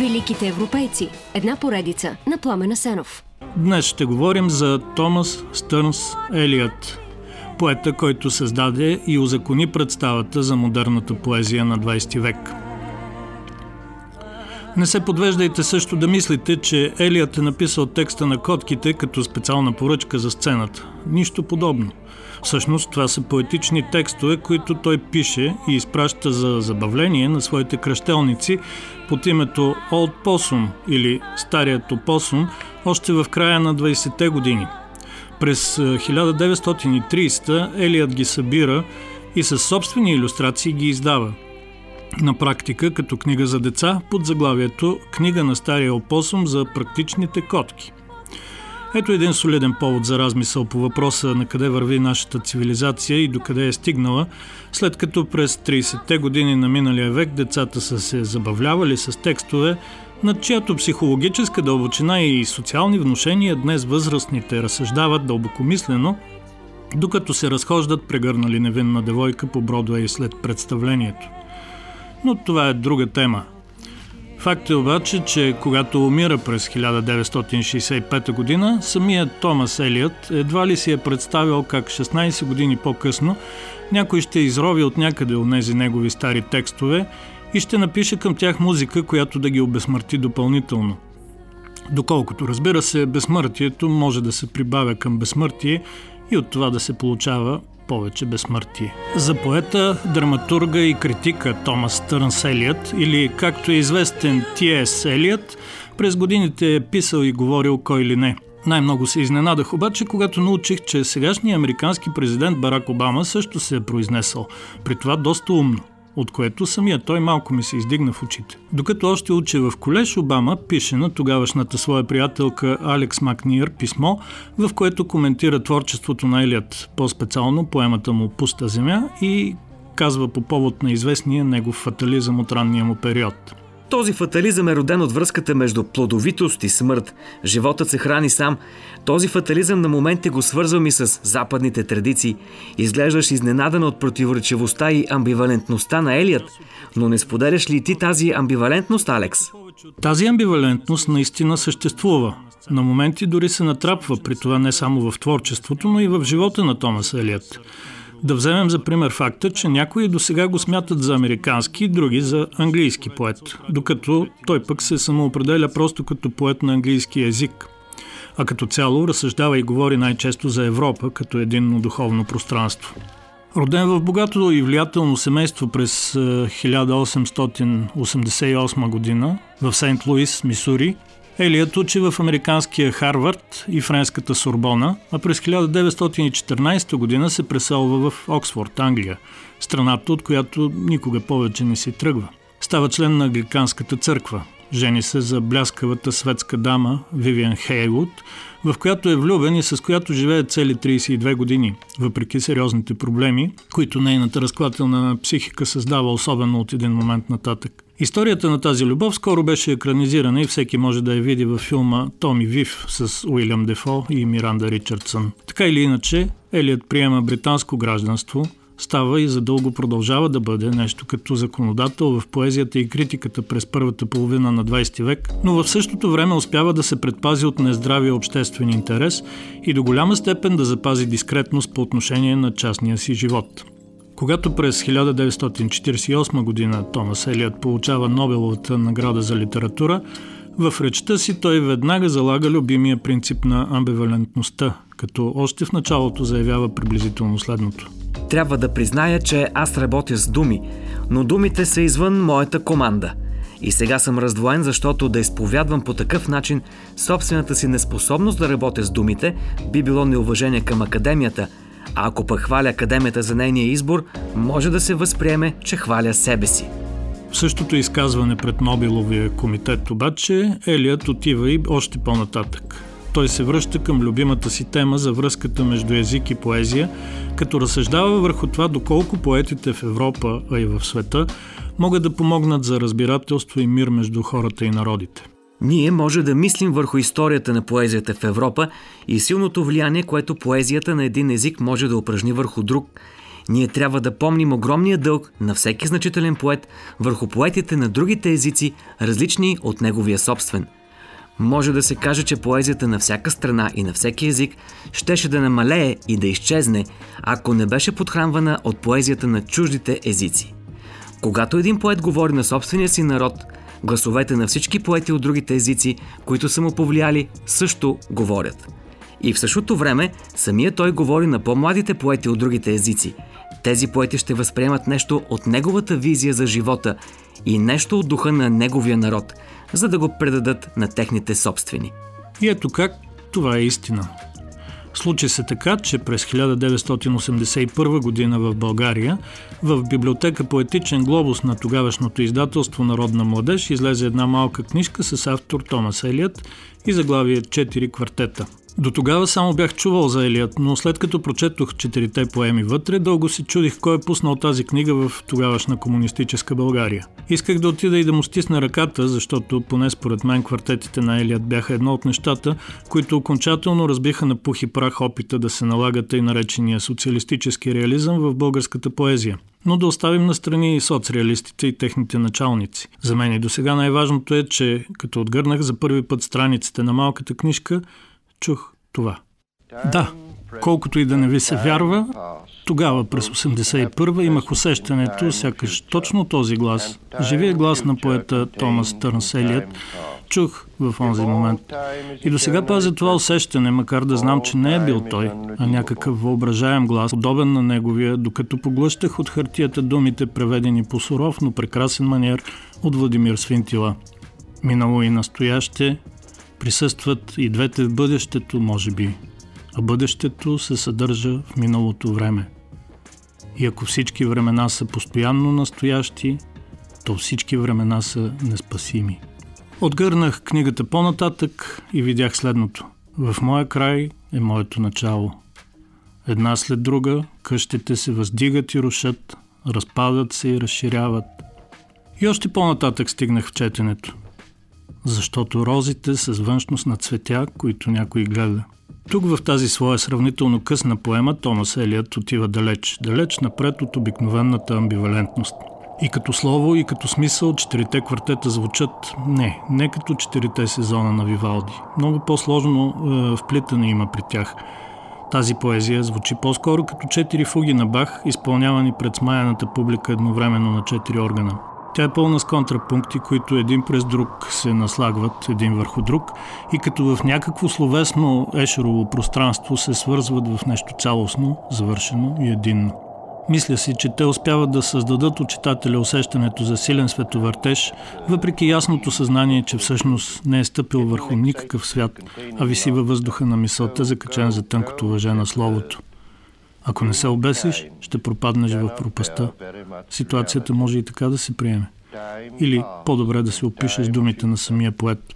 Великите европейци. Една поредица на Пламена Сенов. Днес ще говорим за Томас Стърнс Елият, поета, който създаде и узакони представата за модерната поезия на 20 век. Не се подвеждайте също да мислите, че Елият е написал текста на котките като специална поръчка за сцената. Нищо подобно. Всъщност това са поетични текстове, които той пише и изпраща за забавление на своите кръщелници под името Олд Посум или Старият опосум още в края на 20-те години. През 1930 Елият ги събира и със собствени иллюстрации ги издава. На практика като книга за деца под заглавието Книга на стария опосум за практичните котки – ето един солиден повод за размисъл по въпроса на къде върви нашата цивилизация и докъде е стигнала, след като през 30-те години на миналия век децата са се забавлявали с текстове, над чиято психологическа дълбочина и социални вношения днес възрастните разсъждават дълбокомислено, докато се разхождат прегърнали невинна девойка по Бродвей след представлението. Но това е друга тема – Факт е обаче, че когато умира през 1965 година, самият Томас Елият едва ли си е представил как 16 години по-късно някой ще изрови от някъде от тези негови стари текстове и ще напише към тях музика, която да ги обезсмърти допълнително. Доколкото разбира се, безсмъртието може да се прибавя към безсмъртие и от това да се получава повече безсмъртие. За поета, драматурга и критика Томас Търнс Елият, или както е известен Т.С. Елият, през годините е писал и говорил кой ли не. Най-много се изненадах обаче, когато научих, че сегашният американски президент Барак Обама също се е произнесъл, при това доста умно от което самия той малко ми се издигна в очите. Докато още учи в колеж, Обама пише на тогавашната своя приятелка Алекс Макниер писмо, в което коментира творчеството на Елият, по-специално поемата му «Пуста земя» и казва по повод на известния негов фатализъм от ранния му период. Този фатализъм е роден от връзката между плодовитост и смърт. Животът се храни сам. Този фатализъм на моменти го свързвам и с западните традиции. Изглеждаш изненадана от противоречивостта и амбивалентността на Елият. Но не споделяш ли ти тази амбивалентност, Алекс? Тази амбивалентност наистина съществува. На моменти дори се натрапва, при това не само в творчеството, но и в живота на Томас Елият. Да вземем за пример факта, че някои до сега го смятат за американски, други за английски поет, докато той пък се самоопределя просто като поет на английски язик. А като цяло разсъждава и говори най-често за Европа като единно духовно пространство. Роден в богато и влиятелно семейство през 1888 е, година в Сент Луис, Мисури, Елият учи в американския Харвард и френската Сорбона, а през 1914 година се преселва в Оксфорд, Англия, страната, от която никога повече не си тръгва. Става член на Англиканската църква. Жени се за бляскавата светска дама Вивиан Хейвуд, в която е влюбен и с която живее цели 32 години, въпреки сериозните проблеми, които нейната разклателна психика създава особено от един момент нататък. Историята на тази любов скоро беше екранизирана и всеки може да я види във филма Томи Вив с Уилям Дефо и Миранда Ричардсън. Така или иначе, Елият приема британско гражданство, става и задълго продължава да бъде нещо като законодател в поезията и критиката през първата половина на 20 век, но в същото време успява да се предпази от нездравия обществен интерес и до голяма степен да запази дискретност по отношение на частния си живот. Когато през 1948 година Томас Елият получава Нобеловата награда за литература, в речта си той веднага залага любимия принцип на амбивалентността, като още в началото заявява приблизително следното. Трябва да призная, че аз работя с думи, но думите са извън моята команда. И сега съм раздвоен, защото да изповядвам по такъв начин собствената си неспособност да работя с думите би било неуважение към академията – а ако пък хваля Академията за нейния избор, може да се възприеме, че хваля себе си. В същото изказване пред Нобеловия комитет обаче Елият отива и още по-нататък. Той се връща към любимата си тема за връзката между език и поезия, като разсъждава върху това доколко поетите в Европа, а и в света, могат да помогнат за разбирателство и мир между хората и народите. Ние може да мислим върху историята на поезията в Европа и силното влияние, което поезията на един език може да упражни върху друг. Ние трябва да помним огромния дълг на всеки значителен поет върху поетите на другите езици, различни от неговия собствен. Може да се каже, че поезията на всяка страна и на всеки език щеше да намалее и да изчезне, ако не беше подхранвана от поезията на чуждите езици. Когато един поет говори на собствения си народ, гласовете на всички поети от другите езици, които са му повлияли, също говорят. И в същото време самия той говори на по-младите поети от другите езици. Тези поети ще възприемат нещо от неговата визия за живота и нещо от духа на неговия народ, за да го предадат на техните собствени. И ето как това е истина. Случи се така, че през 1981 година в България в библиотека Поетичен глобус на тогавашното издателство Народна младеж излезе една малка книжка с автор Томас Елият и заглавие «Четири квартета». До тогава само бях чувал за Елият, но след като прочетох четирите поеми вътре, дълго си чудих кой е пуснал тази книга в тогавашна комунистическа България. Исках да отида и да му стисна ръката, защото поне според мен квартетите на Елият бяха едно от нещата, които окончателно разбиха на пух и прах опита да се налага тъй наречения социалистически реализъм в българската поезия. Но да оставим на страни и соцреалистите и техните началници. За мен и до сега най-важното е, че като отгърнах за първи път страниците на малката книжка, чух това. Да, колкото и да не ви се вярва, тогава през 81 имах усещането, сякаш точно този глас, живия глас на поета Томас Търнселият, чух в онзи момент. И до сега пазя това усещане, макар да знам, че не е бил той, а някакъв въображаем глас, подобен на неговия, докато поглъщах от хартията думите, преведени по суров, но прекрасен маниер от Владимир Свинтила. Минало и настояще, присъстват и двете в бъдещето, може би, а бъдещето се съдържа в миналото време. И ако всички времена са постоянно настоящи, то всички времена са неспасими. Отгърнах книгата по-нататък и видях следното. В моя край е моето начало. Една след друга къщите се въздигат и рушат, разпадат се и разширяват. И още по-нататък стигнах в четенето защото розите с външност на цветя, които някой гледа. Тук в тази своя сравнително късна поема Томас Елият отива далеч, далеч напред от обикновената амбивалентност. И като слово, и като смисъл, четирите квартета звучат не, не като четирите сезона на Вивалди. Много по-сложно е, вплитане има при тях. Тази поезия звучи по-скоро като четири фуги на Бах, изпълнявани пред смаяната публика едновременно на четири органа. Тя е пълна с контрапункти, които един през друг се наслагват един върху друг и като в някакво словесно ешерово пространство се свързват в нещо цялостно, завършено и единно. Мисля си, че те успяват да създадат у читателя усещането за силен световъртеж, въпреки ясното съзнание, че всъщност не е стъпил върху никакъв свят, а виси във въздуха на мисълта, закачен за тънкото въже на словото. Ако не се обесиш, ще пропаднеш в пропаста. Ситуацията може и така да се приеме. Или по-добре да се опише с думите на самия поет.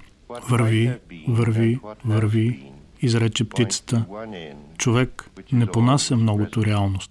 Върви, върви, върви, изрече птицата. Човек не понася многото реалност.